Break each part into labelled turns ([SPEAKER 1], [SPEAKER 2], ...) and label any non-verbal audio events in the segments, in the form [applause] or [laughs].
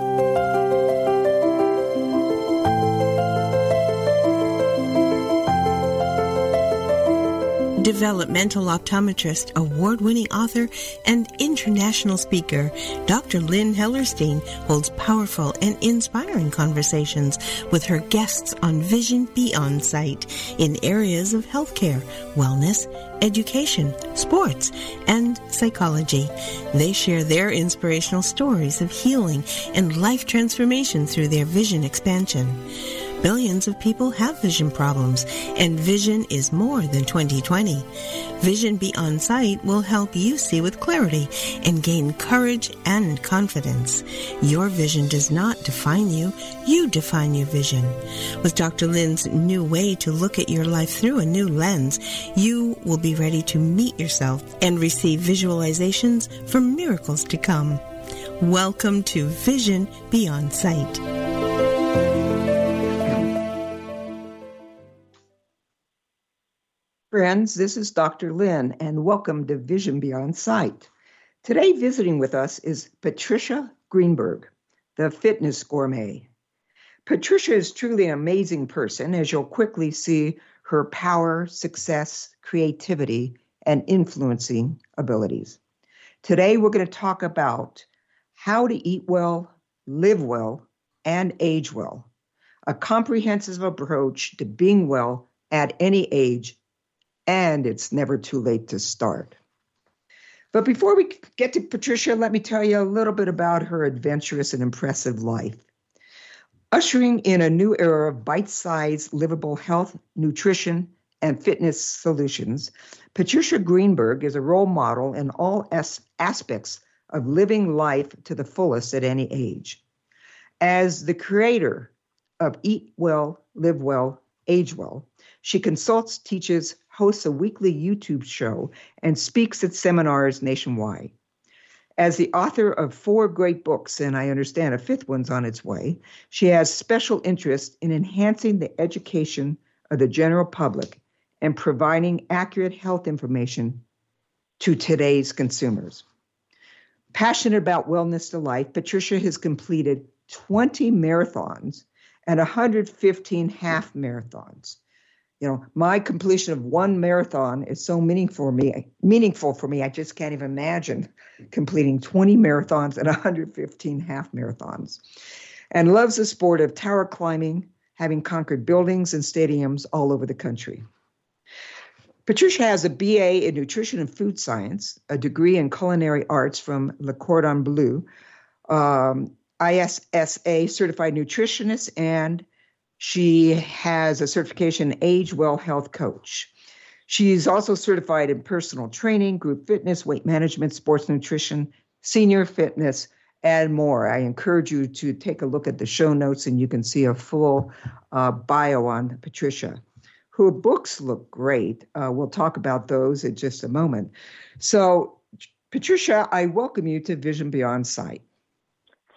[SPEAKER 1] Bye. Developmental optometrist, award winning author, and international speaker, Dr. Lynn Hellerstein holds powerful and inspiring conversations with her guests on Vision Beyond Sight in areas of healthcare, wellness, education, sports, and psychology. They share their inspirational stories of healing and life transformation through their vision expansion. Billions of people have vision problems, and vision is more than 2020. Vision Beyond Sight will help you see with clarity and gain courage and confidence. Your vision does not define you, you define your vision. With Dr. Lynn's new way to look at your life through a new lens, you will be ready to meet yourself and receive visualizations for miracles to come. Welcome to Vision Beyond Sight.
[SPEAKER 2] Friends, this is Dr. Lynn, and welcome to Vision Beyond Sight. Today, visiting with us is Patricia Greenberg, the fitness gourmet. Patricia is truly an amazing person, as you'll quickly see her power, success, creativity, and influencing abilities. Today, we're going to talk about how to eat well, live well, and age well, a comprehensive approach to being well at any age and it's never too late to start. But before we get to Patricia, let me tell you a little bit about her adventurous and impressive life. Ushering in a new era of bite sized, livable health, nutrition, and fitness solutions, Patricia Greenberg is a role model in all as- aspects of living life to the fullest at any age. As the creator of Eat Well, Live Well, Age Well, she consults, teaches, hosts a weekly YouTube show, and speaks at seminars nationwide. As the author of four great books, and I understand a fifth one's on its way, she has special interest in enhancing the education of the general public and providing accurate health information to today's consumers. Passionate about wellness to life, Patricia has completed 20 marathons and 115 half marathons you know my completion of one marathon is so meaningful for me meaningful for me i just can't even imagine completing 20 marathons and 115 half marathons. And loves the sport of tower climbing having conquered buildings and stadiums all over the country. Patricia has a ba in nutrition and food science a degree in culinary arts from le cordon bleu um, issa certified nutritionist and she has a certification Age Well Health Coach. She's also certified in personal training, group fitness, weight management, sports nutrition, senior fitness, and more. I encourage you to take a look at the show notes and you can see a full uh, bio on Patricia. Her books look great. Uh, we'll talk about those in just a moment. So, Patricia, I welcome you to Vision Beyond Sight.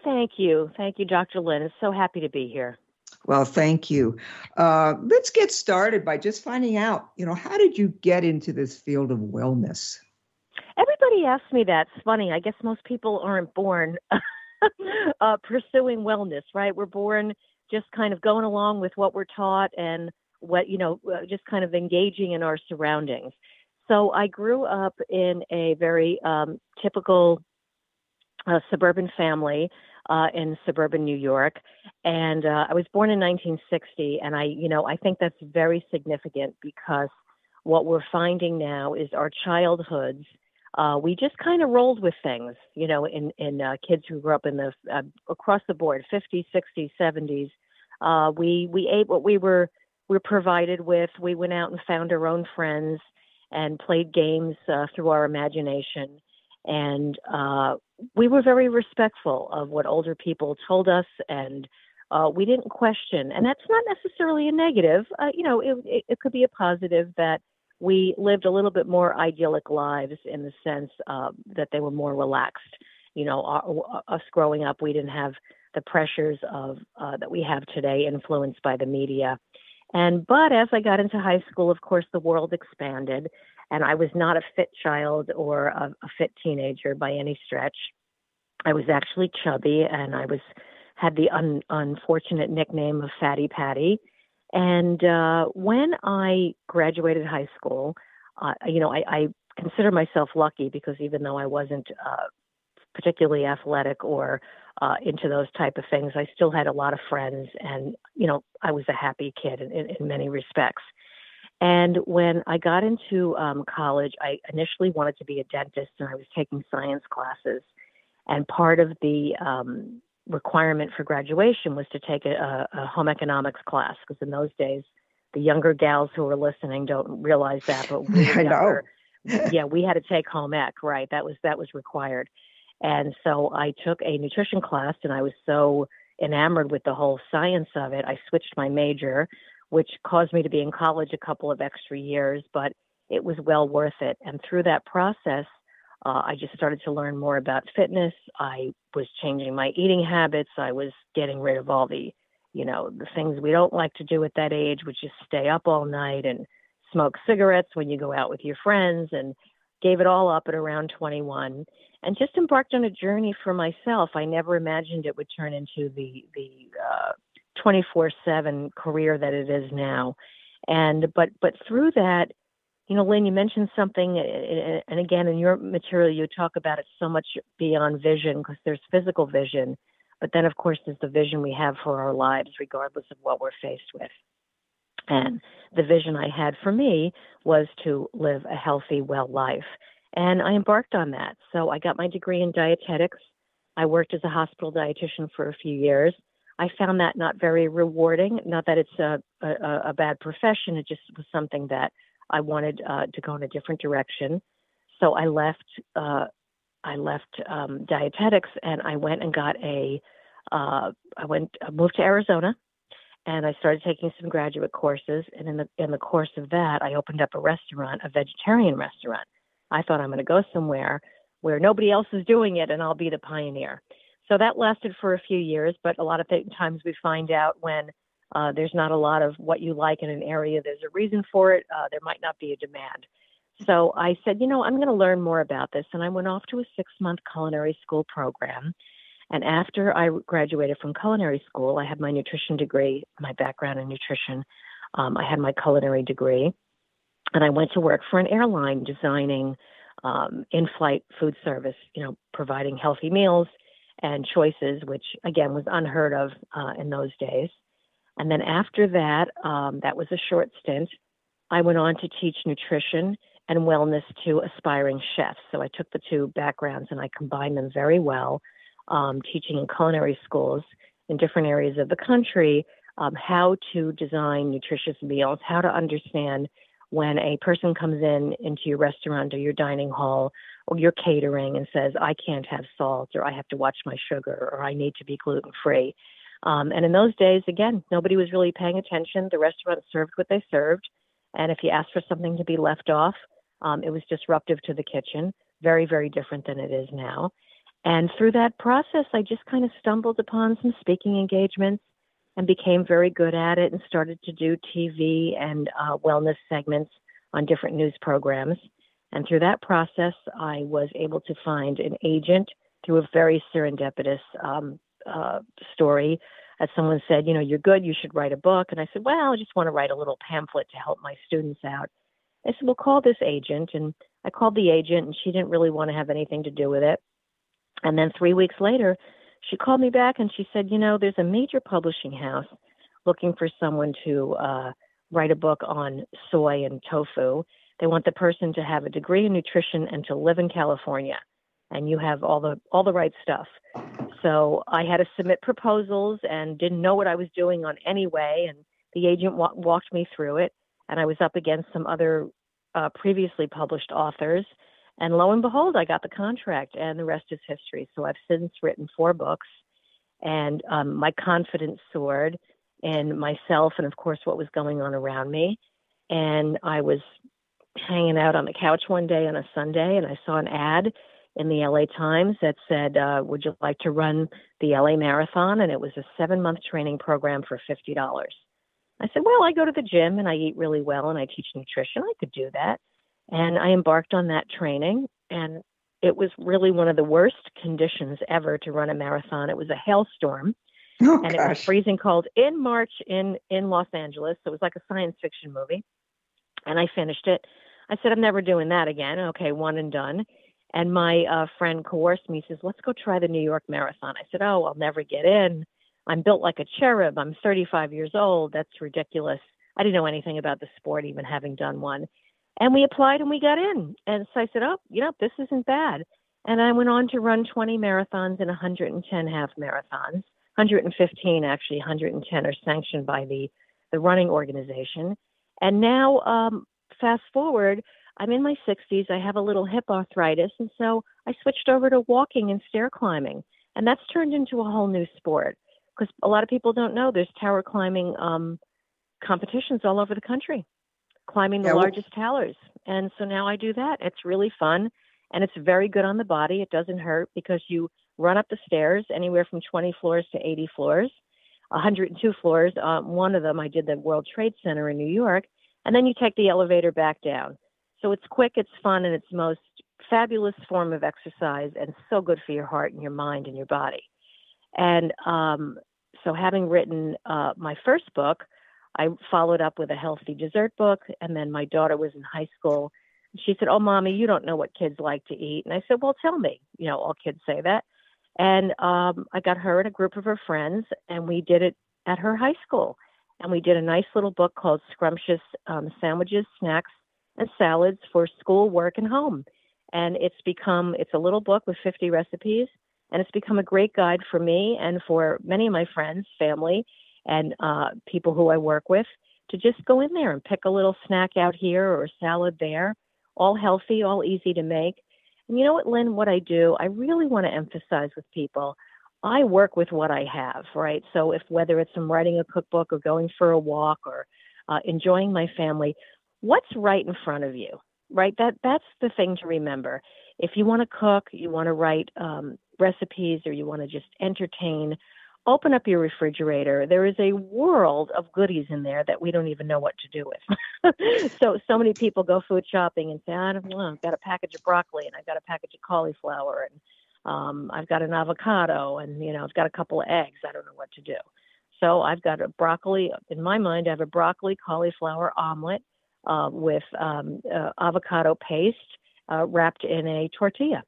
[SPEAKER 3] Thank you. Thank you, Dr. Lynn. I'm so happy to be here.
[SPEAKER 2] Well, thank you. Uh, let's get started by just finding out, you know, how did you get into this field of wellness?
[SPEAKER 3] Everybody asks me that. It's funny. I guess most people aren't born [laughs] uh, pursuing wellness, right? We're born just kind of going along with what we're taught and what, you know, uh, just kind of engaging in our surroundings. So I grew up in a very um, typical uh, suburban family uh, in suburban New York. And uh, I was born in 1960, and I, you know, I think that's very significant because what we're finding now is our childhoods. Uh, we just kind of rolled with things, you know, in in uh, kids who grew up in the uh, across the board, 50s, 60s, 70s. Uh, we we ate what we were we were provided with. We went out and found our own friends and played games uh, through our imagination and uh, we were very respectful of what older people told us, and uh, we didn't question. And that's not necessarily a negative. Uh, you know, it, it, it, could be a positive that we lived a little bit more idyllic lives in the sense uh, that they were more relaxed. You know, our, us growing up, we didn't have the pressures of uh, that we have today, influenced by the media. And but as I got into high school, of course, the world expanded, and I was not a fit child or a, a fit teenager by any stretch. I was actually chubby, and I was had the un, unfortunate nickname of Fatty Patty. And uh, when I graduated high school, uh, you know, I, I consider myself lucky because even though I wasn't uh, particularly athletic or uh, into those type of things, I still had a lot of friends, and you know, I was a happy kid in, in, in many respects. And when I got into um, college, I initially wanted to be a dentist, and I was taking science classes. And part of the um, requirement for graduation was to take a, a home economics class, because in those days, the younger gals who are listening don't realize that, but we [laughs]
[SPEAKER 2] I know.
[SPEAKER 3] yeah, we had to take home ec, right? That was that was required. And so I took a nutrition class, and I was so enamored with the whole science of it. I switched my major which caused me to be in college a couple of extra years, but it was well worth it. And through that process, uh, I just started to learn more about fitness. I was changing my eating habits. I was getting rid of all the, you know, the things we don't like to do at that age, which is stay up all night and smoke cigarettes when you go out with your friends and gave it all up at around 21 and just embarked on a journey for myself. I never imagined it would turn into the, the, uh, 24 7 career that it is now. And, but, but through that, you know, Lynn, you mentioned something, eh, eh, eh, and again, in your material, you talk about it so much beyond vision because there's physical vision, but then, of course, there's the vision we have for our lives, regardless of what we're faced with. And the vision I had for me was to live a healthy, well life. And I embarked on that. So I got my degree in dietetics. I worked as a hospital dietitian for a few years. I found that not very rewarding. Not that it's a, a, a bad profession, it just was something that I wanted uh, to go in a different direction. So I left. Uh, I left um, dietetics and I went and got a. Uh, I went I moved to Arizona, and I started taking some graduate courses. And in the in the course of that, I opened up a restaurant, a vegetarian restaurant. I thought I'm going to go somewhere where nobody else is doing it, and I'll be the pioneer. So that lasted for a few years, but a lot of times we find out when uh, there's not a lot of what you like in an area, there's a reason for it. Uh, there might not be a demand. So I said, you know, I'm going to learn more about this. And I went off to a six month culinary school program. And after I graduated from culinary school, I had my nutrition degree, my background in nutrition. Um, I had my culinary degree. And I went to work for an airline designing um, in flight food service, you know, providing healthy meals and choices, which again was unheard of uh, in those days. And then after that, um, that was a short stint. I went on to teach nutrition and wellness to aspiring chefs. So I took the two backgrounds and I combined them very well, um, teaching in culinary schools in different areas of the country um, how to design nutritious meals, how to understand when a person comes in into your restaurant or your dining hall or your catering and says, I can't have salt or I have to watch my sugar or I need to be gluten free. Um, and in those days, again, nobody was really paying attention. The restaurant served what they served. And if you asked for something to be left off, um, it was disruptive to the kitchen, very, very different than it is now. And through that process, I just kind of stumbled upon some speaking engagements and became very good at it and started to do TV and uh, wellness segments on different news programs. And through that process, I was able to find an agent through a very serendipitous um, uh, story. As someone said, you know, you're good, you should write a book. And I said, well, I just want to write a little pamphlet to help my students out. I said, well, call this agent. And I called the agent, and she didn't really want to have anything to do with it. And then three weeks later, she called me back and she said, you know, there's a major publishing house looking for someone to uh, write a book on soy and tofu. They want the person to have a degree in nutrition and to live in California. And you have all the all the right stuff. So I had to submit proposals and didn't know what I was doing on anyway. And the agent wa- walked me through it. And I was up against some other uh, previously published authors. And lo and behold, I got the contract, and the rest is history. So I've since written four books, and um, my confidence soared in myself and, of course, what was going on around me. And I was hanging out on the couch one day on a Sunday, and I saw an ad in the LA Times that said, uh, Would you like to run the LA Marathon? And it was a seven month training program for $50. I said, Well, I go to the gym and I eat really well and I teach nutrition. I could do that. And I embarked on that training. And it was really one of the worst conditions ever to run a marathon. It was a hailstorm.
[SPEAKER 2] Oh,
[SPEAKER 3] and
[SPEAKER 2] gosh.
[SPEAKER 3] it was freezing cold in March in in Los Angeles. So it was like a science fiction movie. And I finished it. I said, I'm never doing that again. Okay, one and done. And my uh, friend coerced me. He says, "Let's go try the New York Marathon." I said, "Oh, I'll never get in. I'm built like a cherub. I'm 35 years old. That's ridiculous. I didn't know anything about the sport, even having done one." And we applied and we got in. And so I said, "Oh, you know, this isn't bad." And I went on to run 20 marathons and 110 half marathons. 115 actually, 110 are sanctioned by the the running organization. And now, um, fast forward, I'm in my 60s. I have a little hip arthritis, and so I switched over to walking and stair climbing, and that's turned into a whole new sport because a lot of people don't know there's tower climbing um, competitions all over the country, climbing the
[SPEAKER 2] Yeah, well-
[SPEAKER 3] largest towers. And so now I do that. It's really fun, and it's very good on the body. It doesn't hurt because you run up the stairs anywhere from 20 floors to 80 floors. 102 floors. Um, one of them, I did the World Trade Center in New York, and then you take the elevator back down. So it's quick, it's fun, and it's most fabulous form of exercise, and so good for your heart and your mind and your body. And um, so, having written uh, my first book, I followed up with a healthy dessert book, and then my daughter was in high school. She said, "Oh, mommy, you don't know what kids like to eat." And I said, "Well, tell me." You know, all kids say that. And um, I got her and a group of her friends, and we did it at her high school. And we did a nice little book called Scrumptious um, Sandwiches, Snacks, and Salads for School, Work, and Home. And it's become, it's a little book with 50 recipes, and it's become a great guide for me and for many of my friends, family, and uh, people who I work with to just go in there and pick a little snack out here or a salad there, all healthy, all easy to make. And you know what, Lynn, what I do, I really want to emphasize with people, I work with what I have, right? So if whether it's I'm writing a cookbook or going for a walk or uh, enjoying my family, what's right in front of you, right? That that's the thing to remember. If you want to cook, you want to write um, recipes, or you want to just entertain, open up your refrigerator. There is a world of goodies in there that we don't even know what to do with. [laughs] so so many people go food shopping and say, I don't know, I've got a package of broccoli and I've got a package of cauliflower and um, I've got an avocado and you know I've got a couple of eggs. I don't know what to do. So I've got a broccoli. In my mind, I have a broccoli cauliflower omelet uh, with um, uh, avocado paste uh, wrapped in a tortilla,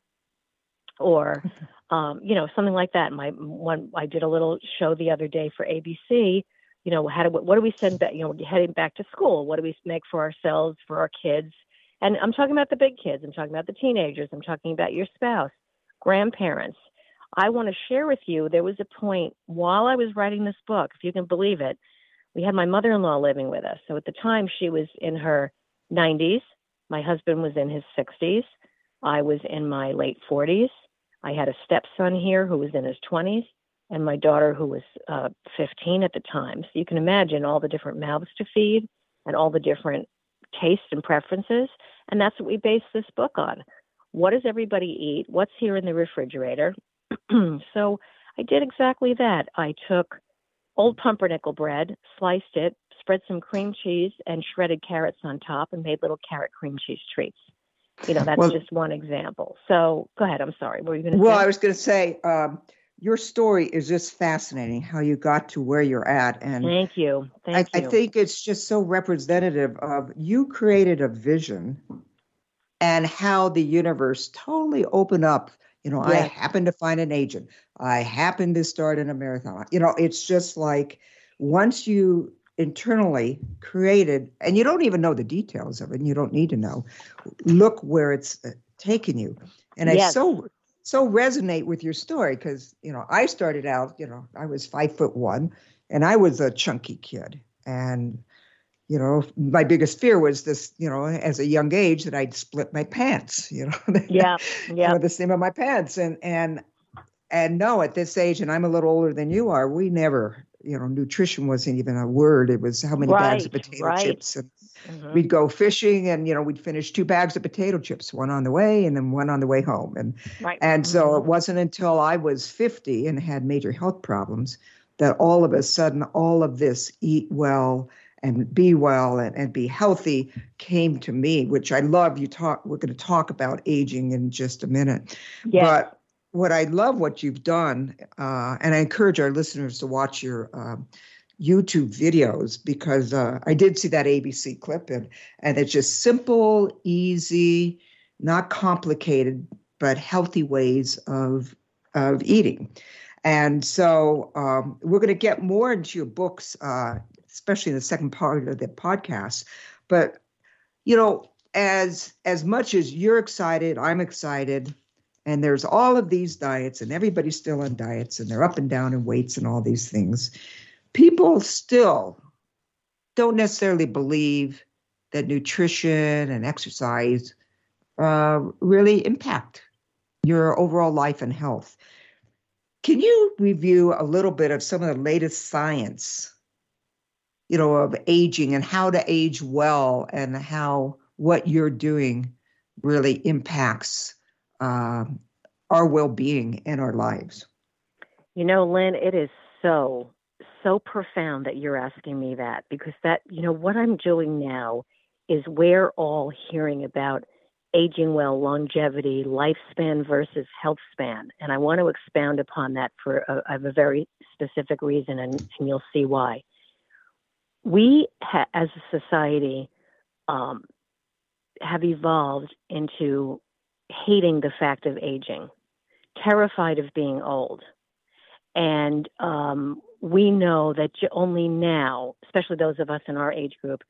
[SPEAKER 3] or [laughs] um, you know something like that. My one, I did a little show the other day for ABC. You know, how do what do we send back? You know, heading back to school. What do we make for ourselves, for our kids? And I'm talking about the big kids. I'm talking about the teenagers. I'm talking about your spouse, grandparents. I want to share with you. There was a point while I was writing this book, if you can believe it, we had my mother in law living with us. So at the time, she was in her 90s. My husband was in his 60s. I was in my late 40s. I had a stepson here who was in his 20s, and my daughter who was uh, 15 at the time. So you can imagine all the different mouths to feed and all the different tastes and preferences. And that's what we based this book on. What does everybody eat? What's here in the refrigerator? [clears throat] so I did exactly that. I took old pumpernickel bread, sliced it, spread some cream cheese and shredded carrots on top, and made little carrot cream cheese treats. You know, that's
[SPEAKER 2] Well-
[SPEAKER 3] just one example. So go ahead. I'm sorry. What were you going to
[SPEAKER 2] Well,
[SPEAKER 3] say?
[SPEAKER 2] I was going to say, um, your story is just fascinating how you got to where you're at. And
[SPEAKER 3] Thank you.
[SPEAKER 2] I,
[SPEAKER 3] Thank
[SPEAKER 2] I
[SPEAKER 3] you.
[SPEAKER 2] I think it's just so representative of you created a vision and how the universe totally opened up. You know, I
[SPEAKER 3] Yes.
[SPEAKER 2] happened to find an agent. I happened to start in a marathon. You know, it's just like once you internally created, and you don't even know the details of it, and you don't need to know. Look where it's uh, taken you, and I so so resonate with your story because you know I started out. You know, I was five foot one, and I was a chunky kid, and you know my biggest fear was this. You know, as a young age, that I'd split my pants. You know, [laughs]
[SPEAKER 3] yeah.
[SPEAKER 2] you
[SPEAKER 3] Yeah.
[SPEAKER 2] know, the seam of my pants, and and and no, at this age, and I'm a little older than you are, we never. You know, nutrition wasn't even a word. It was how many bags of potato
[SPEAKER 3] right.
[SPEAKER 2] chips and
[SPEAKER 3] Mhm.
[SPEAKER 2] we'd go fishing and you know we'd finish two bags of potato chips one on the way and then one on the way home and
[SPEAKER 3] Right.
[SPEAKER 2] and so
[SPEAKER 3] Mhm.
[SPEAKER 2] it wasn't until i was 50 and had major health problems that all of a sudden all of this eat well and be well and, and be healthy came to me, which I love. You talk. We're going to talk about aging in just a minute,
[SPEAKER 3] yes.
[SPEAKER 2] but what I love what you've done, uh, and I encourage our listeners to watch your uh, YouTube videos because uh, I did see that ABC clip and and it's just simple, easy, not complicated, but healthy ways of of eating. And so um, we're going to get more into your books, uh, especially in the second part of the podcast. But you know, as as much as you're excited, I'm excited, and there's all of these diets, and everybody's still on diets, and they're up and down in weights and all these things. People still don't necessarily believe that nutrition and exercise uh, really impact your overall life and health. Can you review a little bit of some of the latest science, you know, of aging and how to age well and how what you're doing really impacts uh, our well-being and our lives?
[SPEAKER 3] You know, Lynn, it is so so profound that you're asking me that because that you know what I'm doing now is we're all hearing about aging well, longevity, lifespan versus health span. And I want to expound upon that for a, I have a very specific reason, and, and you'll see why. We, ha, as a society, um, have evolved into hating the fact of aging, terrified of being old. And um, we know that only now, especially those of us in our age group,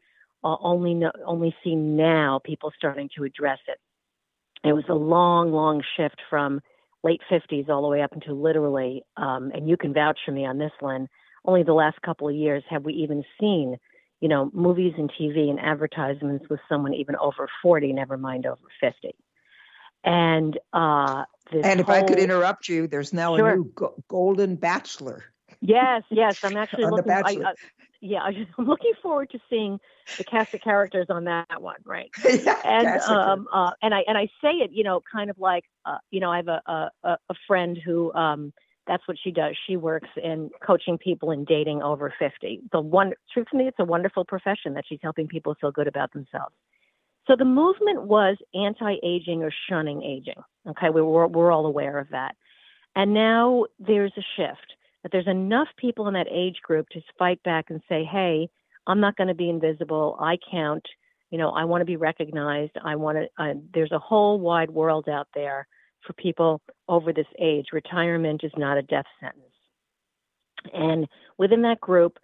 [SPEAKER 3] only know, only see now people starting to address it. It was a long, long shift from late 50s all the way up into literally, um, and you can vouch for me on this, Lynn. Only the last couple of years have we even seen, you know, movies and TV and advertisements with someone even over 40, never mind over 50. And uh,
[SPEAKER 2] and if
[SPEAKER 3] whole,
[SPEAKER 2] I could interrupt you, there's now sure. a new go- Golden Bachelor.
[SPEAKER 3] Yes, yes, I'm [laughs] actually looking.
[SPEAKER 2] I, uh,
[SPEAKER 3] yeah, I just, [laughs] I'm looking forward to seeing the cast of characters on that one, right? [laughs]
[SPEAKER 2] yeah,
[SPEAKER 3] and um, uh, and I and I say it, you know, kind of like, uh, you know, I have a a, a friend who um, that's what she does. She works in coaching people in dating over 50. The one, truth to me, it's a wonderful profession that she's helping people feel good about themselves. So the movement was anti-aging or shunning aging. Okay, we we're, we're all aware of that. And now there's a shift that there's enough people in that age group to fight back and say, hey, I'm not going to be invisible. I count. You know, I want to be recognized. I want to, uh, there's a whole wide world out there for people over this age. Retirement is not a death sentence. And within that group,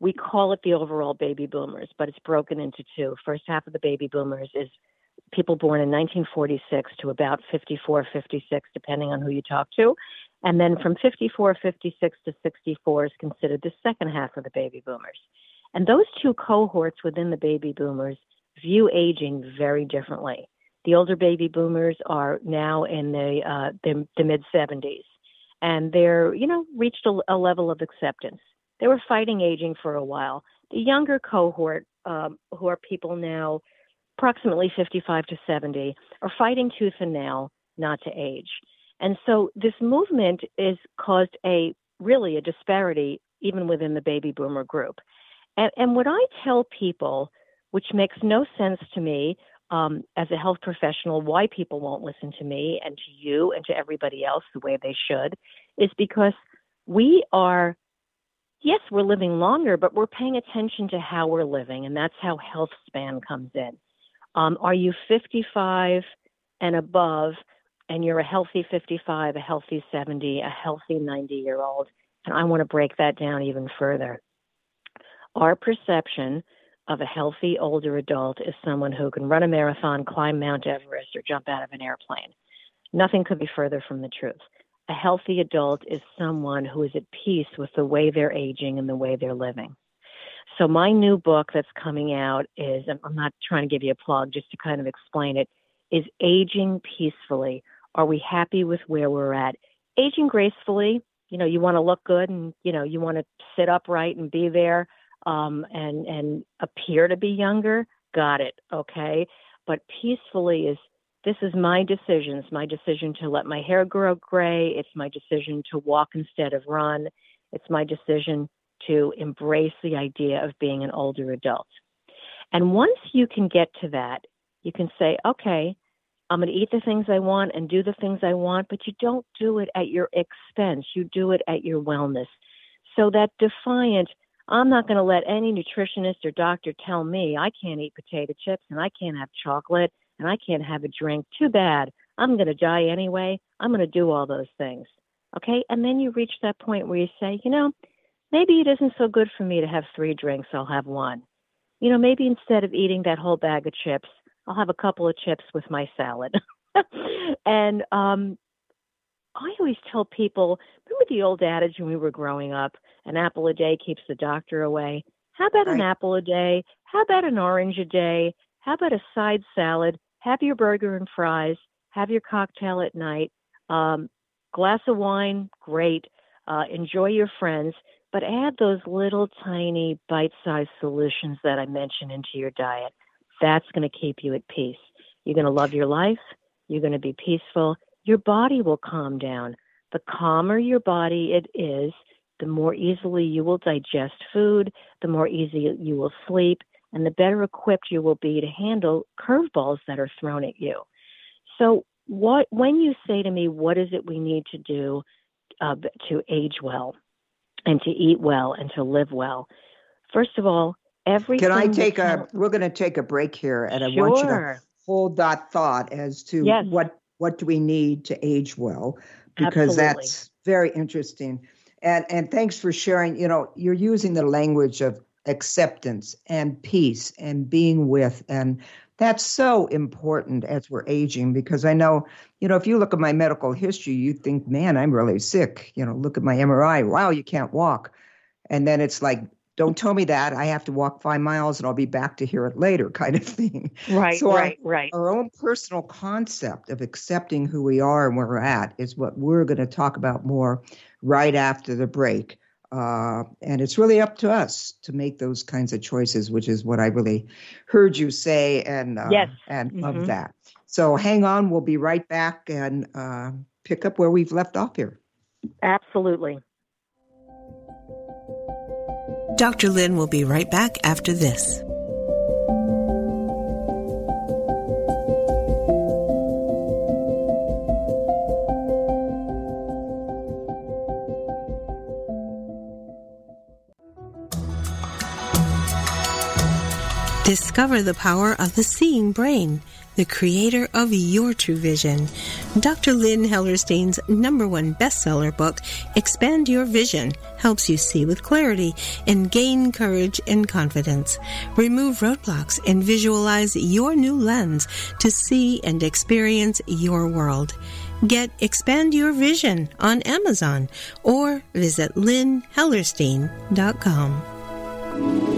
[SPEAKER 3] we call it the overall baby boomers, but it's broken into two. First half of the baby boomers is people born in 1946 to about 54, 56, depending on who you talk to. And then from 54, 56 to 64 is considered the second half of the baby boomers. And those two cohorts within the baby boomers view aging very differently. The older baby boomers are now in the, uh, the, the mid 70s, and they're, you know, reached a, a, level of acceptance. They were fighting aging for a while. The younger cohort, um, who are people now approximately 55 to 70, are fighting tooth and nail not to age. And so this movement has caused a really a disparity even within the baby boomer group. And, and what I tell people, which makes no sense to me um, as a health professional, why people won't listen to me and to you and to everybody else the way they should, is because we are, yes, we're living longer, but we're paying attention to how we're living, and that's how health span comes in. Um, are you 55 and above? and you're a healthy 55, a healthy 70, a healthy 90 year old. And I want to break that down even further. Our perception of a healthy older adult is someone who can run a marathon, climb Mount Everest, or jump out of an airplane. Nothing could be further from the truth. A healthy adult is someone who is at peace with the way they're aging and the way they're living. So, my new book that's coming out is I'm not trying to give you a plug, just to kind of explain it is Aging Peacefully are we happy with where we're at? Aging gracefully, you know, you want to look good and, you know, you want to sit upright and be there um, and, and appear to be younger. Got it. Okay. But peacefully is this is my decision. It's my decision to let my hair grow gray. It's my decision to walk instead of run. It's my decision to embrace the idea of being an older adult. And once you can get to that, you can say, okay, I'm going to eat the things I want and do the things I want, but you don't do it at your expense. You do it at your wellness. So that defiant, I'm not going to let any nutritionist or doctor tell me I can't eat potato chips and I can't have chocolate and I can't have a drink. Too bad. I'm going to die anyway. I'm going to do all those things. Okay. And then you reach that point where you say, you know, maybe it isn't so good for me to have three drinks. I'll have one. You know, maybe instead of eating that whole bag of chips, I'll have a couple of chips with my salad. [laughs] and um, I always tell people remember the old adage when we were growing up an apple a day keeps the doctor away? How about right. an apple a day? How about an orange a day? How about a side salad? Have your burger and fries. Have your cocktail at night. Um, glass of wine, great. Uh, enjoy your friends, but add those little tiny bite sized solutions that I mentioned into your diet. That's going to keep you at peace. You're going to love your life. You're going to be peaceful. Your body will calm down. The calmer your body it is, the more easily you will digest food, the more easy you will sleep, and the better equipped you will be to handle curveballs that are thrown at you. So, what when you say to me, "What is it we need to do uh, to age well, and to eat well, and to live well?" First of all, everything.
[SPEAKER 2] Can I take a? We're going to take a break here, and
[SPEAKER 3] sure.
[SPEAKER 2] I want you to hold that thought as to
[SPEAKER 3] yes.
[SPEAKER 2] what what do we need to age well, because
[SPEAKER 3] Absolutely.
[SPEAKER 2] that's very interesting. And and thanks for sharing. You know, you're using the language of acceptance and peace and being with and that's so important as we're aging because I know, you know, if you look at my medical history, you think, man, I'm really sick. You know, look at my MRI. Wow, you can't walk. And then it's like, don't tell me that. I have to walk five miles and I'll be back to hear it later, [laughs] kind of thing.
[SPEAKER 3] Right,
[SPEAKER 2] so
[SPEAKER 3] right,
[SPEAKER 2] our,
[SPEAKER 3] right.
[SPEAKER 2] Our own personal concept of accepting who we are and where we're at is what we're going to talk about more right after the break. Uh, and it's really up to us to make those kinds of choices, which is what I really heard you say, and uh,
[SPEAKER 3] yes.
[SPEAKER 2] and
[SPEAKER 3] mm-hmm.
[SPEAKER 2] love that. So hang on, we'll be right back and uh, pick up where we've left off here.
[SPEAKER 3] Absolutely.
[SPEAKER 1] Dr. Lynn will be right back after this. Discover the power of the seeing brain, the creator of your true vision. Dr. Lynn Hellerstein's number one bestseller book, Expand Your Vision, helps you see with clarity and gain courage and confidence. Remove roadblocks and visualize your new lens to see and experience your world. Get Expand Your Vision on Amazon or visit lynnhellerstein.com.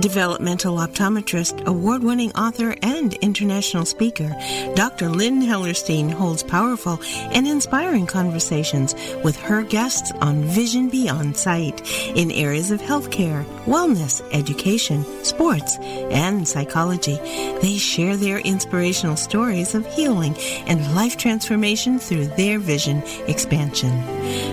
[SPEAKER 1] developmental optometrist, award winning author, and international speaker, Dr. Lynn Hellerstein holds powerful and inspiring conversations with her guests on Vision Beyond Sight in areas of healthcare, wellness, education, sports, and psychology. They share their inspirational stories of healing and life transformation through their vision expansion.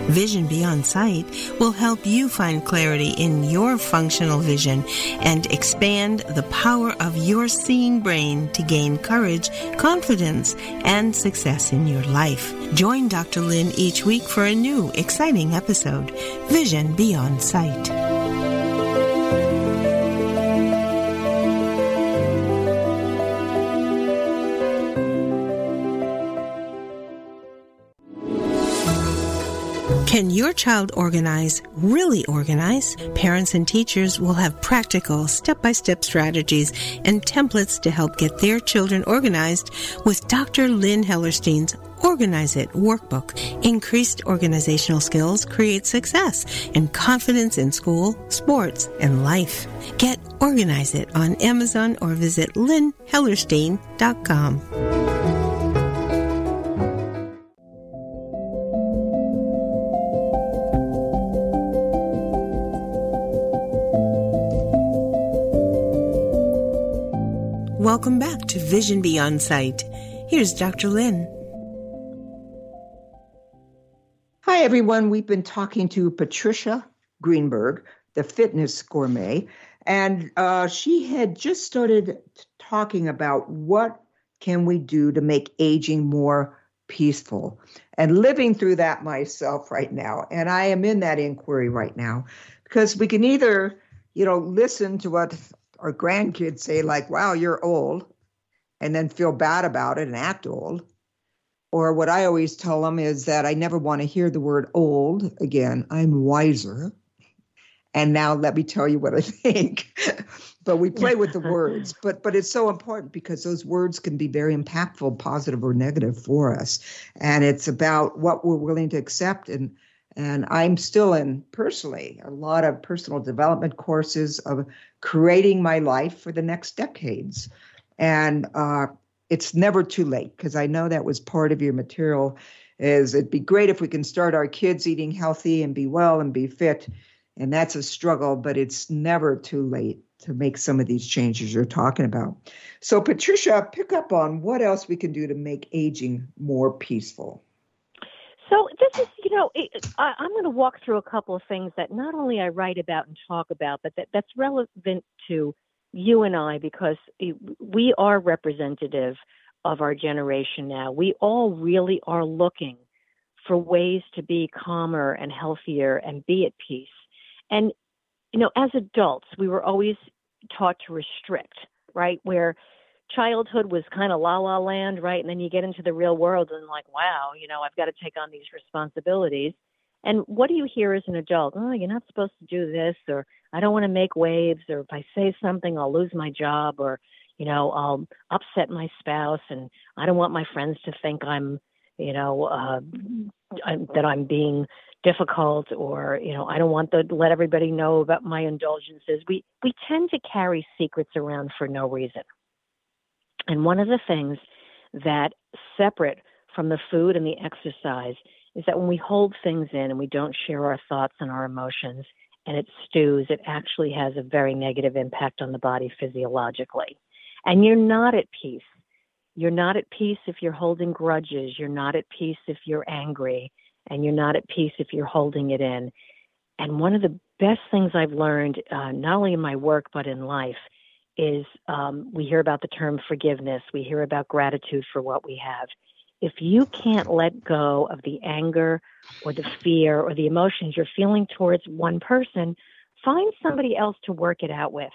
[SPEAKER 1] Vision Beyond Sight will help you find clarity in your functional vision and expand the power of your seeing brain to gain courage, confidence, and success in your life. Join Dr. Lynn each week for a new, exciting episode Vision Beyond Sight. Can your child organize, really organize? Parents and teachers will have practical, step by step strategies and templates to help get their children organized with Dr. Lynn Hellerstein's Organize It workbook. Increased organizational skills create success and confidence in school, sports, and life. Get Organize It on Amazon or visit lynnhellerstein.com. to Vision Beyond Sight. Here's Dr. Lynn.
[SPEAKER 2] Hi, everyone. We've been talking to Patricia Greenberg, the fitness gourmet, and uh, she had just started talking about what can we do to make aging more peaceful and living through that myself right now and i am in that inquiry right now because we can either you know listen to what our grandkids say like wow you're old and then feel bad about it and act old or what i always tell them is that i never want to hear the word old again i'm wiser and now let me tell you what I [laughs] think. but we play with the [laughs] words. But but it's so important because those words can be very impactful, positive or negative for us. And it's about what we're willing to accept and and I'm still in personally a lot of personal development courses of creating my life for the next decades. And uh, it's never too late because I know that was part of your material. Is it'd be great if we can start our kids eating healthy and be well and be fit and that's a struggle, but it's never too late to make some of these changes you're talking about. So, Patricia, pick up on what else we can do to make aging more peaceful.
[SPEAKER 3] So this is, you know, it, I, am going to walk through a couple of things that not only I write about and talk about, but that, that's relevant to you and I because we are representative of our generation now. We all really are looking for ways to be calmer and healthier and be at peace. And, you know, as adults, we were always taught to restrict, right? Where childhood was kind of la la land, right? And then you get into the real world and like, wow, you know, I've got to take on these responsibilities. And what do you hear as an adult? Oh, you're not supposed to do this, or I don't want to make waves, or if I say something, I'll lose my job, or, you know, I'll upset my spouse, and I don't want my friends to think I'm, you know, uh, I'm, that I'm being difficult or you know i don't want to let everybody know about my indulgences. We we tend to carry secrets around for no reason. And one of the things that separate from the food and the exercise is that when we hold things in and we don't share our thoughts and our emotions and it stews it actually has a very negative impact on the body physiologically. And you're not at peace. You're not at peace if you're holding grudges. You're not at peace if you're angry. And you're not at peace if you're holding it in. And one of the best things I've learned, uh, not only in my work but in life, is um, we hear about the term forgiveness, we hear about gratitude for what we have. If you can't let go of the anger or the fear or the emotions you're feeling towards one person, find somebody else to work it out with.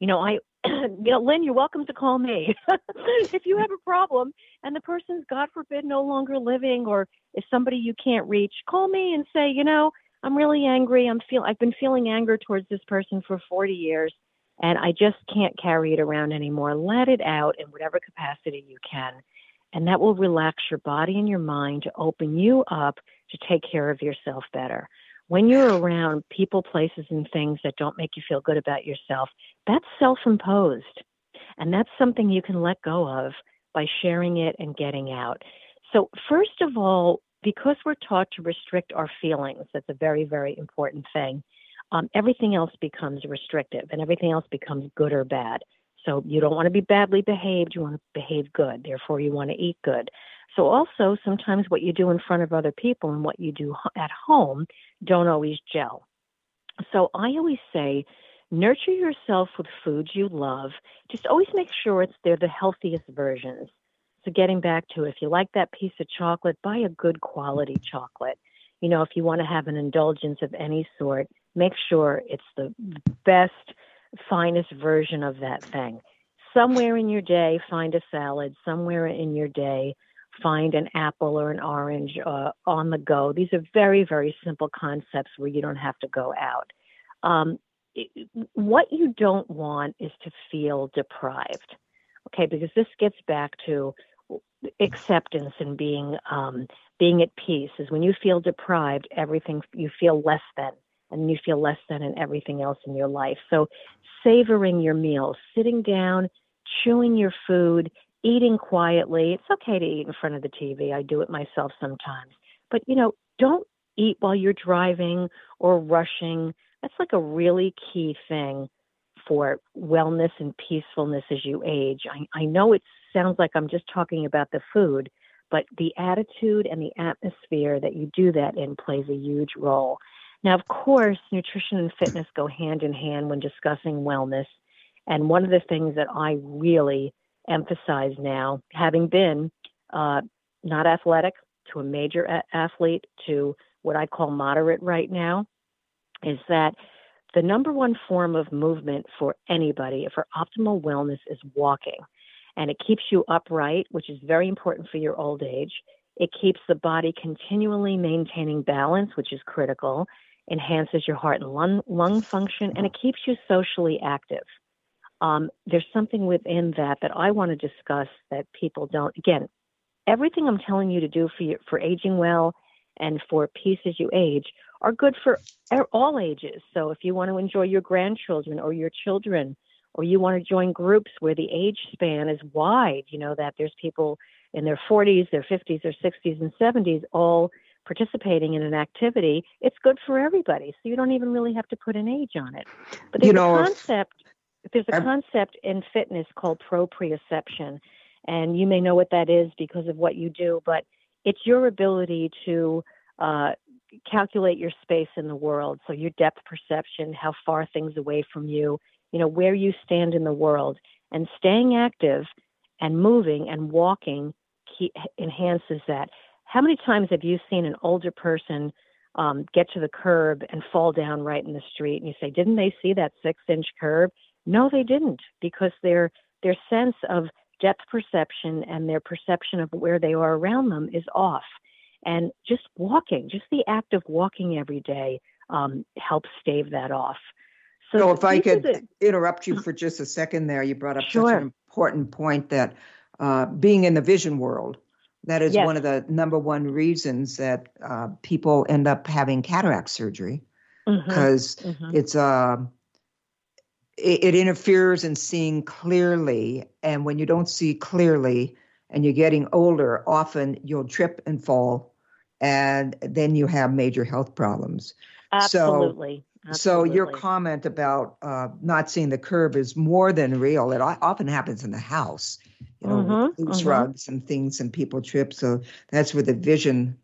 [SPEAKER 3] You know, I [clears throat] you know, Lynn, you're welcome to call me [laughs] if you have a problem and the person's, God forbid, no longer living or is somebody you can't reach. Call me and say, you know, I'm really angry. I'm feel I've been feeling anger towards this person for 40 years, and I just can't carry it around anymore. Let it out in whatever capacity you can, and that will relax your body and your mind to open you up to take care of yourself better when you're around people, places, and things that don't make you feel good about yourself, that's self imposed. And that's something you can let go of by sharing it and getting out. So, first of all, because we're taught to restrict our feelings, that's a very, very important thing. Um, everything else becomes restrictive and everything else becomes good or bad. So, you don't want to be badly behaved, you want to behave good. Therefore, you want to eat good. So, also, sometimes what you do in front of other people and what you do at home don't always gel. So, I always say, nurture yourself with foods you love. Just always make sure it's they're the healthiest versions. So, getting back to if you like that piece of chocolate, buy a good quality chocolate. You know, if you want to have an indulgence of any sort, make sure it's the best, finest version of that thing. Somewhere in your day, find a salad. Somewhere in your day, find an apple or an orange uh, on the go. These are very, very simple concepts where you don't have to go out. Um, it, what you don't want is to feel deprived, okay? Because this gets back to acceptance and being um, being at peace. Is when you feel deprived, everything you feel less than, and you feel less than in everything else in your life. So, savoring your meals, sitting down, chewing your food, eating quietly. It's okay to eat in front of the TV. I do it myself sometimes. But, you know, don't eat while you're driving or rushing. That's like a really key thing for wellness and peacefulness as you age. I, I know it sounds like I'm just talking about the food, but the attitude and the atmosphere that you do that in plays a huge role. Now, of course, nutrition and fitness go hand in hand when discussing wellness. And one of the things that I really emphasize now, having been uh, not athletic to a major a- athlete to what I call moderate right now, is that the number one form of movement for anybody for optimal wellness is walking. And it keeps you upright, which is very important for your old age. It keeps the body continually maintaining balance, which is critical, enhances your heart and lung, lung function, and it keeps you socially active. Um, there's something within that that I want to discuss that people don't. Again, everything I'm telling you to do for you, for aging well and for peace as you age are good for all ages. So if you want to enjoy your grandchildren or your children, or you want to join groups where the age span is wide, you know, that there's people in their 40s, their 50s, their 60s, and 70s all participating in an activity, it's good for everybody. So you don't even really have to put an age on it. But there's you know, a concept. There's a I'm, concept in fitness called proprioception, and you may know what that is because of what you do. But it's your ability to uh, calculate your space in the world. So your depth perception, how far things away from you, you know, where you stand in the world, and staying active and moving and walking enhances that. How many times have you seen an older person um, get to the curb and fall down right in the street? And you say, didn't they see that six inch curb? No, they didn't, because their their sense of depth perception and their perception of where they are around them is off. And just walking, just the act of walking every day um, helps stave that off.
[SPEAKER 2] So, so if I could the, interrupt you for just a second there, you brought up sure. such an important point that uh, being in the vision world that is yes. one of the number one reasons that uh, people end up having cataract surgery because mm-hmm. mm-hmm. it's uh, it, it, interferes in seeing clearly, and when you don't see clearly and you're getting older, often you'll trip and fall, and then you have major health problems.
[SPEAKER 3] Absolutely.
[SPEAKER 2] So, Absolutely. So your comment about uh, not seeing the curve is more than real. It often happens in the house you know, mm-hmm, loose mm-hmm. rugs and things, and people trip. So that's where the vision,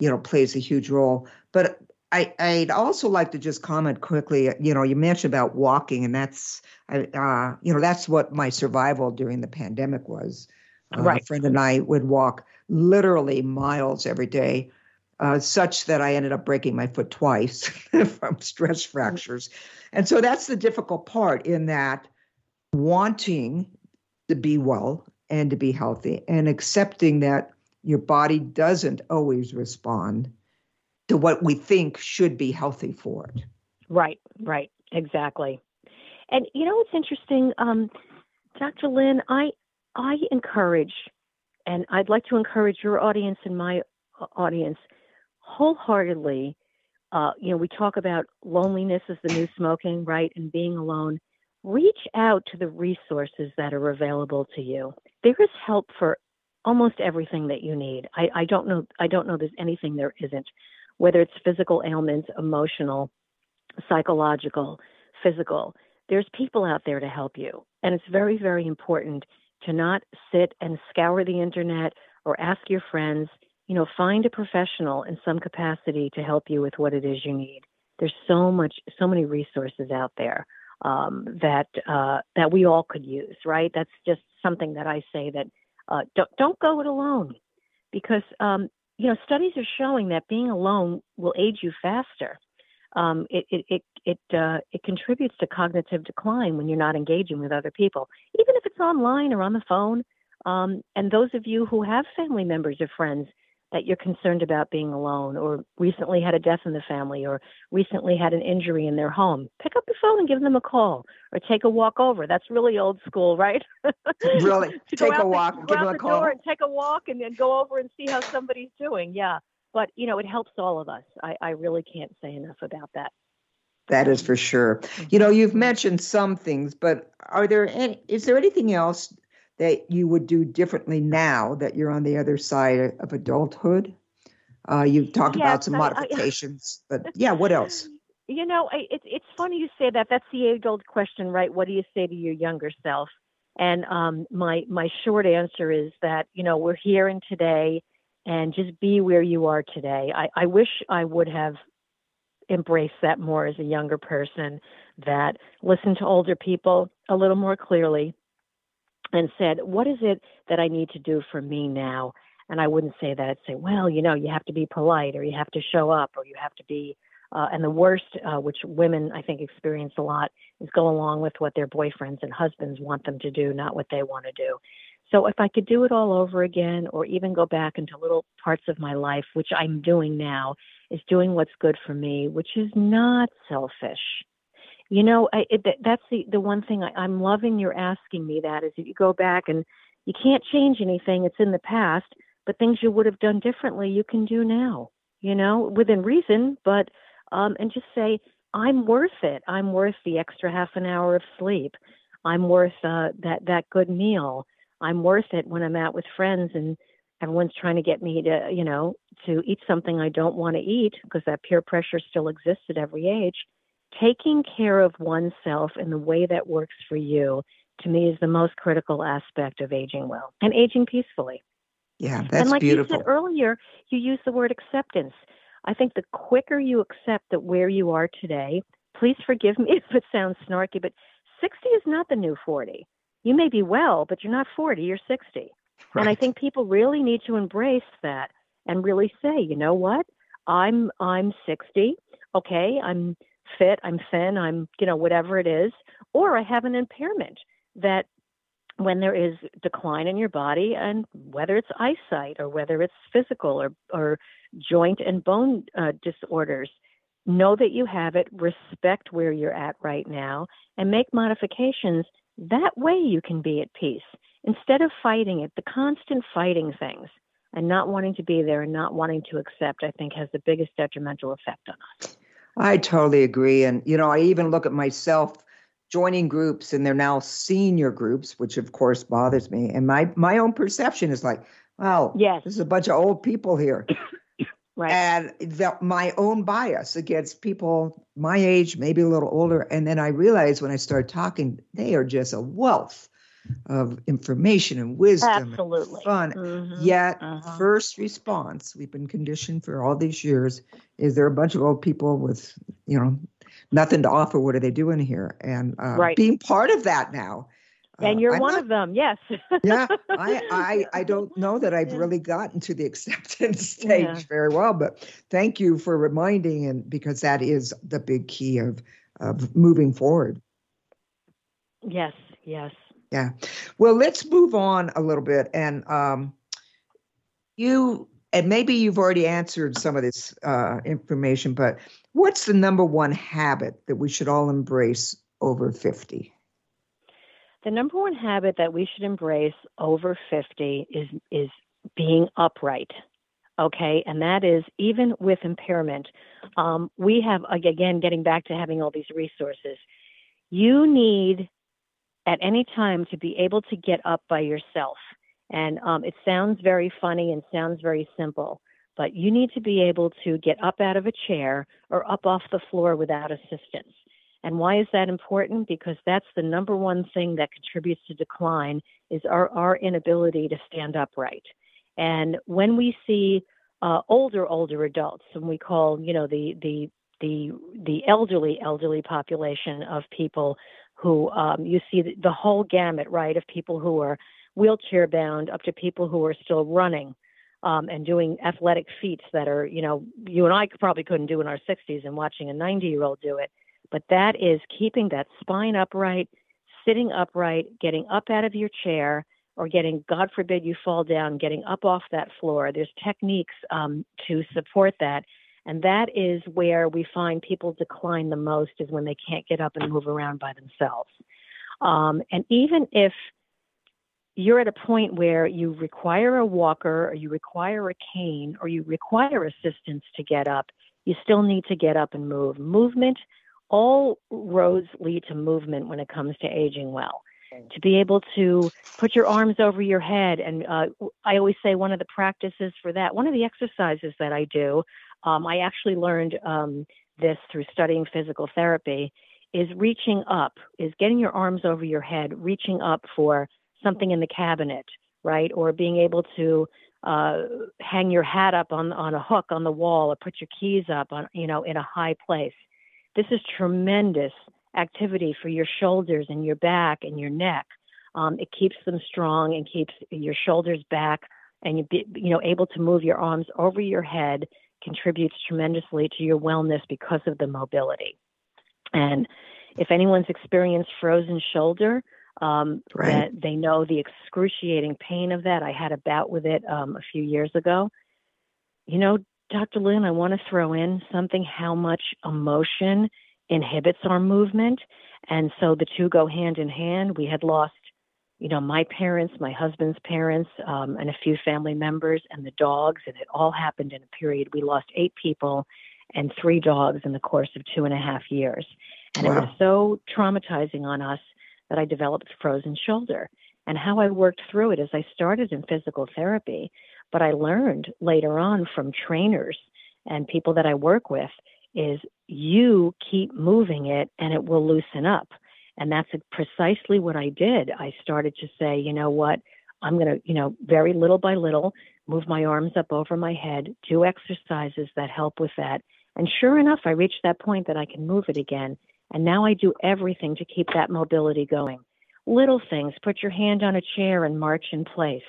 [SPEAKER 2] you know, plays a huge role. But I, I'd also like to just comment quickly. You know, you mentioned about walking, and that's, uh, you know, that's what my survival during the pandemic was. Uh, right. A friend and I would walk literally miles every day, uh, such that I ended up breaking my foot twice [laughs] from stress fractures. And so that's the difficult part in that wanting to be well and to be healthy and accepting that your body doesn't always respond to what we think should be healthy for it.
[SPEAKER 3] Right, right, exactly. And you know what's interesting, um, Dr. Lynn, I I encourage, and I'd like to encourage your audience and my uh, audience wholeheartedly. Uh, you know, we talk about loneliness as the new smoking, right, and being alone reach out to the resources that are available to you. There is help for almost everything that you need. I, I don't know I don't know there's anything there isn't, whether it's physical ailments, emotional, psychological, physical. There's people out there to help you. And it's very, very important to not sit and scour the internet or ask your friends. You know, find a professional in some capacity to help you with what it is you need. There's so much, so many resources out there um, that uh, that we all could use, right? That's just something that I say that uh, don't don't go it alone, because um, you know studies are showing that being alone will age you faster. Um, it it it it, uh, it contributes to cognitive decline when you're not engaging with other people, even if it's online or on the phone. Um, and those of you who have family members or friends that you're concerned about being alone or recently had a death in the family or recently had an injury in their home, pick up the phone and give them a call or take a walk over. That's really old school, right? [laughs]
[SPEAKER 2] really? take a walk, the, give them a call.
[SPEAKER 3] and take a walk and then go over and see how somebody's doing. Yeah. But, you know, it helps all of us. I, I really can't say enough about that.
[SPEAKER 2] That is for sure. Mm-hmm. You know, you've mentioned some things, but are there any, is there anything else that you would do differently now that you're on the other side of adulthood? Uh, you've talked yes, about some I, [laughs] modifications, I, but yeah, what else?
[SPEAKER 3] You know, I, it's it's funny you say that. That's the age old question, right? What do you say to your younger self? And um, my my short answer is that you know we're here and today, and just be where you are today. I, I wish I would have embraced that more as a younger person. That listened to older people a little more clearly, and said, "What is it that I need to do for me now?" And I wouldn't say that. I'd say, "Well, you know, you have to be polite, or you have to show up, or you have to be." Uh, and the worst, uh, which women I think experience a lot, is go along with what their boyfriends and husbands want them to do, not what they want to do. So if I could do it all over again, or even go back into little parts of my life, which I'm doing now, is doing what's good for me, which is not selfish. You know, I, it, that's the the one thing I, I'm loving. You're asking me that is if you go back and you can't change anything; it's in the past. But things you would have done differently, you can do now. You know, within reason, but um, and just say, I'm worth it. I'm worth the extra half an hour of sleep. I'm worth uh, that that good meal. I'm worth it when I'm out with friends and everyone's trying to get me to, you know, to eat something I don't want to eat because that peer pressure still exists at every age. Taking care of oneself in the way that works for you, to me, is the most critical aspect of aging well and aging peacefully.
[SPEAKER 2] Yeah, that's
[SPEAKER 3] and like
[SPEAKER 2] beautiful.
[SPEAKER 3] you said earlier, you use the word acceptance. I think the quicker you accept that where you are today, please forgive me [laughs] if it sounds snarky, but 60 is not the new 40. You may be well, but you're not 40, you're 60. Right. And I think people really need to embrace that and really say, you know what? I'm I'm 60. Okay, I'm fit, I'm thin, I'm, you know, whatever it is, or I have an impairment that when there is decline in your body and whether it's eyesight or whether it's physical or, or joint and bone uh, disorders know that you have it respect where you're at right now and make modifications. That way you can be at peace. Instead of fighting it the constant fighting things and not wanting to be there and not wanting to accept i think has the biggest detrimental effect on us
[SPEAKER 2] i totally agree and you know i even look at myself joining groups and they're now senior groups, which of course bothers me. And my my own perception is like, wow,
[SPEAKER 3] yes.
[SPEAKER 2] this is a bunch of old people here. [coughs]
[SPEAKER 3] right.
[SPEAKER 2] And the, my own bias against people my age, maybe a little older. And then I realize when I start talking, they are just a wealth of information and wisdom
[SPEAKER 3] Absolutely.
[SPEAKER 2] and fun.
[SPEAKER 3] Mm-hmm.
[SPEAKER 2] Yet,
[SPEAKER 3] uh-huh.
[SPEAKER 2] first response, we've been conditioned for all these years, is there a bunch of old people with, you know, nothing to offer. What are they doing here? And uh,
[SPEAKER 3] right.
[SPEAKER 2] being part of that now.
[SPEAKER 3] And you're uh, one not, of them, yes.
[SPEAKER 2] yeah, I, [laughs] I I don't know that I've yeah. really gotten to the [laughs] acceptance stage yeah. very well, but thank you for reminding, and because that is the big key of of moving forward.
[SPEAKER 3] Yes, yes.
[SPEAKER 2] Yeah. Well, let's move on a little bit, and um, you and maybe you've already answered some of this uh, information, but what's the number one habit that we should all embrace over 50?
[SPEAKER 3] The number one habit that we should embrace over 50 is is being upright. Okay, and that is even with impairment. Um, we have again getting back to having all these resources. You need at any time to be able to get up by yourself. And um, it sounds very funny and sounds very simple, but you need to be able to get up out of a chair or up off the floor without assistance. And why is that important? Because that's the number one thing that contributes to decline is our, our inability to stand upright. And when we see uh, older, older adults, and we call, you know, the, the, the, the elderly, elderly population of people who um, you see the, the whole gamut, right, of people who are wheelchair bound up to people who are still running um, and doing athletic feats that are, you know, you and I probably couldn't do in our 60s and watching a 90 year old do it. But that is keeping that spine upright, sitting upright, getting up out of your chair, or getting, God forbid, you fall down, getting up off that floor. There's techniques um, to support that. And that is where we find people decline the most is when they can't get up and move around by themselves. Um, and even if you're at a point where you require a walker or you require a cane or you require assistance to get up, you still need to get up and move. Movement, all roads lead to movement when it comes to aging well. To be able to put your arms over your head, and uh, I always say one of the practices for that, one of the exercises that I do, um, I actually learned um, this through studying physical therapy is reaching up, is getting your arms over your head, reaching up for something in the cabinet, right? Or being able to uh, hang your hat up on on a hook on the wall, or put your keys up on you know in a high place. This is tremendous activity for your shoulders and your back and your neck. Um, it keeps them strong and keeps your shoulders back, and you be, you know able to move your arms over your head contributes tremendously to your wellness because of the mobility. And if anyone's experienced frozen shoulder, um, right. that they know the excruciating pain of that. I had a bout with it um, a few years ago. You know, Dr. Lynn, I want to throw in something how much emotion inhibits our movement. And so the two go hand in hand. We had lost, you know, my parents, my husband's parents, um, and a few family members, and the dogs, and it all happened in a period. We lost eight people and three dogs in the course of two and a half years. And wow. it was so traumatizing on us that I developed frozen shoulder. And how I worked through it is I started in physical therapy, but I learned later on from trainers and people that I work with is you keep moving it and it will loosen up. And that's precisely what I did. I started to say, you know what, I'm going to, you know, very little by little, move my arms up over my head, do exercises that help with that. And sure enough, I reached that point that I can move it again. And now I do everything to keep that mobility going. Little things, put your hand on a chair and march in place.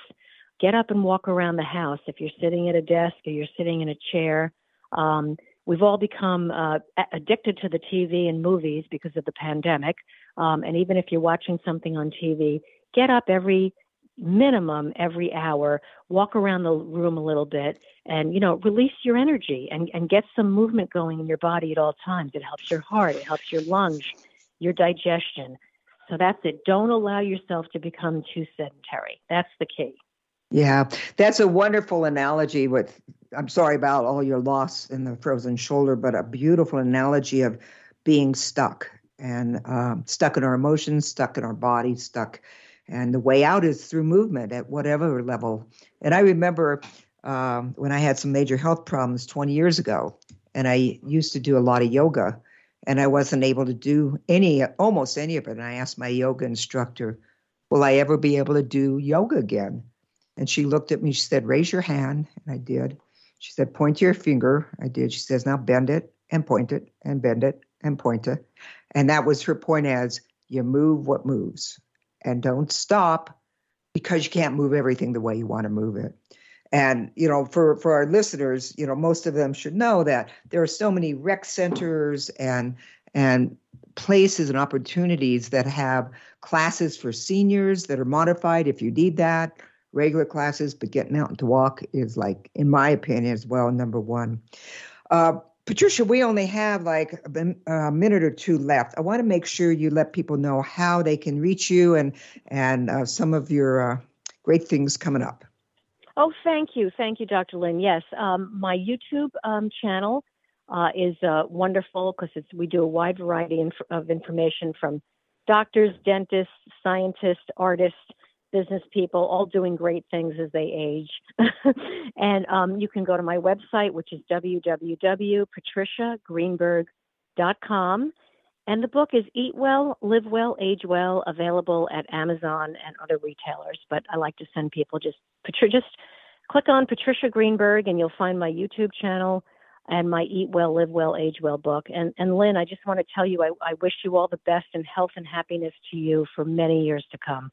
[SPEAKER 3] Get up and walk around the house. If you're sitting at a desk or you're sitting in a chair, um, we've all become uh, addicted to the TV and movies because of the pandemic. Um, and even if you're watching something on TV, get up every minimum every hour, walk around the room a little bit, and you know, release your energy and, and get some movement going in your body at all times. It helps your heart, it helps your lungs, your digestion. So that's it. Don't allow yourself to become too sedentary. That's the key.
[SPEAKER 2] Yeah, that's a wonderful analogy with I'm sorry about all your loss in the frozen shoulder, but a beautiful analogy of being stuck and uh, stuck in our emotions, stuck in our bodies, stuck and the way out is through movement at whatever level. And I remember um, when I had some major health problems 20 years ago, and I used to do a lot of yoga, and I wasn't able to do any, almost any of it. And I asked my yoga instructor, "Will I ever be able to do yoga again?" And she looked at me. She said, "Raise your hand," and I did. She said, "Point to your finger." I did. She says, "Now bend it and point it and bend it and point it," and that was her point as you move what moves and don't stop because you can't move everything the way you want to move it. And you know, for for our listeners, you know, most of them should know that there are so many rec centers and and places and opportunities that have classes for seniors that are modified if you need that regular classes but getting out to walk is like in my opinion as well number one uh, Patricia, we only have like a, minute or two left. I want to make sure you let people know how they can reach you and and uh, some of your uh, great things coming up.
[SPEAKER 3] Oh, thank you, thank you, Dr. Lynn. Yes, um, my YouTube um, channel uh, is uh, wonderful because we do a wide variety of information from doctors, dentists, scientists, artists business people all doing great things as they age. [laughs] and um, you can go to my website, which is www.patriciagreenberg.com. And the book is Eat Well, Live Well, Age Well, available at Amazon and other retailers. But I like to send people just just click on Patricia Greenberg and you'll find my YouTube channel and my Eat Well, Live Well, Age Well book. And, and Lynn, I just want to tell you, I, I wish you all the best and health and happiness to you for many years to come.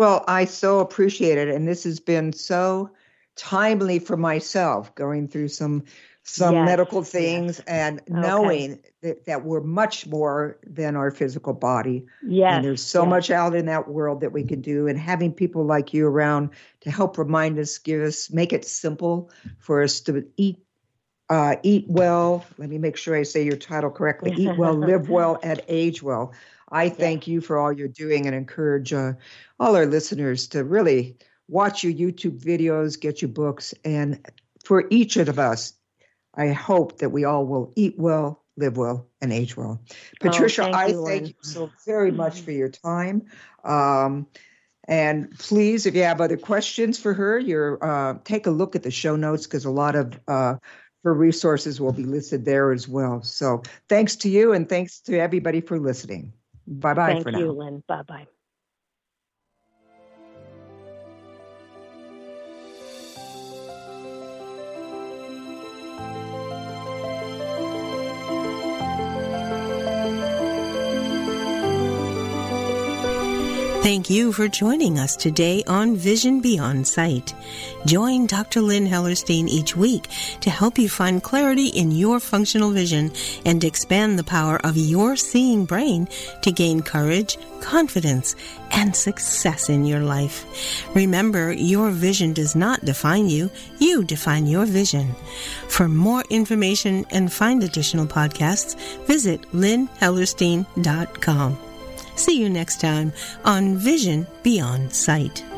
[SPEAKER 2] Well, I so appreciate it, and this has been so timely for myself going through some some yes. medical things yes. and okay. knowing that, that we're much more than our physical body.
[SPEAKER 3] Yes.
[SPEAKER 2] And there's so yes. much out in that world that we can do and having people like you around to help remind us, give us, make it simple for us to eat uh, eat well. Let me make sure I say your title correctly. Eat well, live well, and age well. I thank you for all you're doing and encourage uh, all our listeners to really watch your YouTube videos, get your books, and for each of us, I hope that we all will eat well, live well, and age well. Oh, Patricia,
[SPEAKER 3] oh,
[SPEAKER 2] I
[SPEAKER 3] you,
[SPEAKER 2] thank you so very much for your time. Um, and please, if you have other questions for her, you're uh, take a look at the show notes because a lot of uh, for resources will be listed there as well. So thanks to you and thanks to everybody for listening. Bye bye
[SPEAKER 3] for
[SPEAKER 2] now.
[SPEAKER 3] Thank you, Lynn. Bye bye.
[SPEAKER 1] Thank you for joining us today on Vision Beyond Sight. Join Dr. Lynn Hellerstein each week to help you find clarity in your functional vision and expand the power of your seeing brain to gain courage, confidence, and success in your life. Remember, your vision does not define you, you define your vision. For more information and find additional podcasts, visit lynnhellerstein.com. See you next time on Vision Beyond Sight.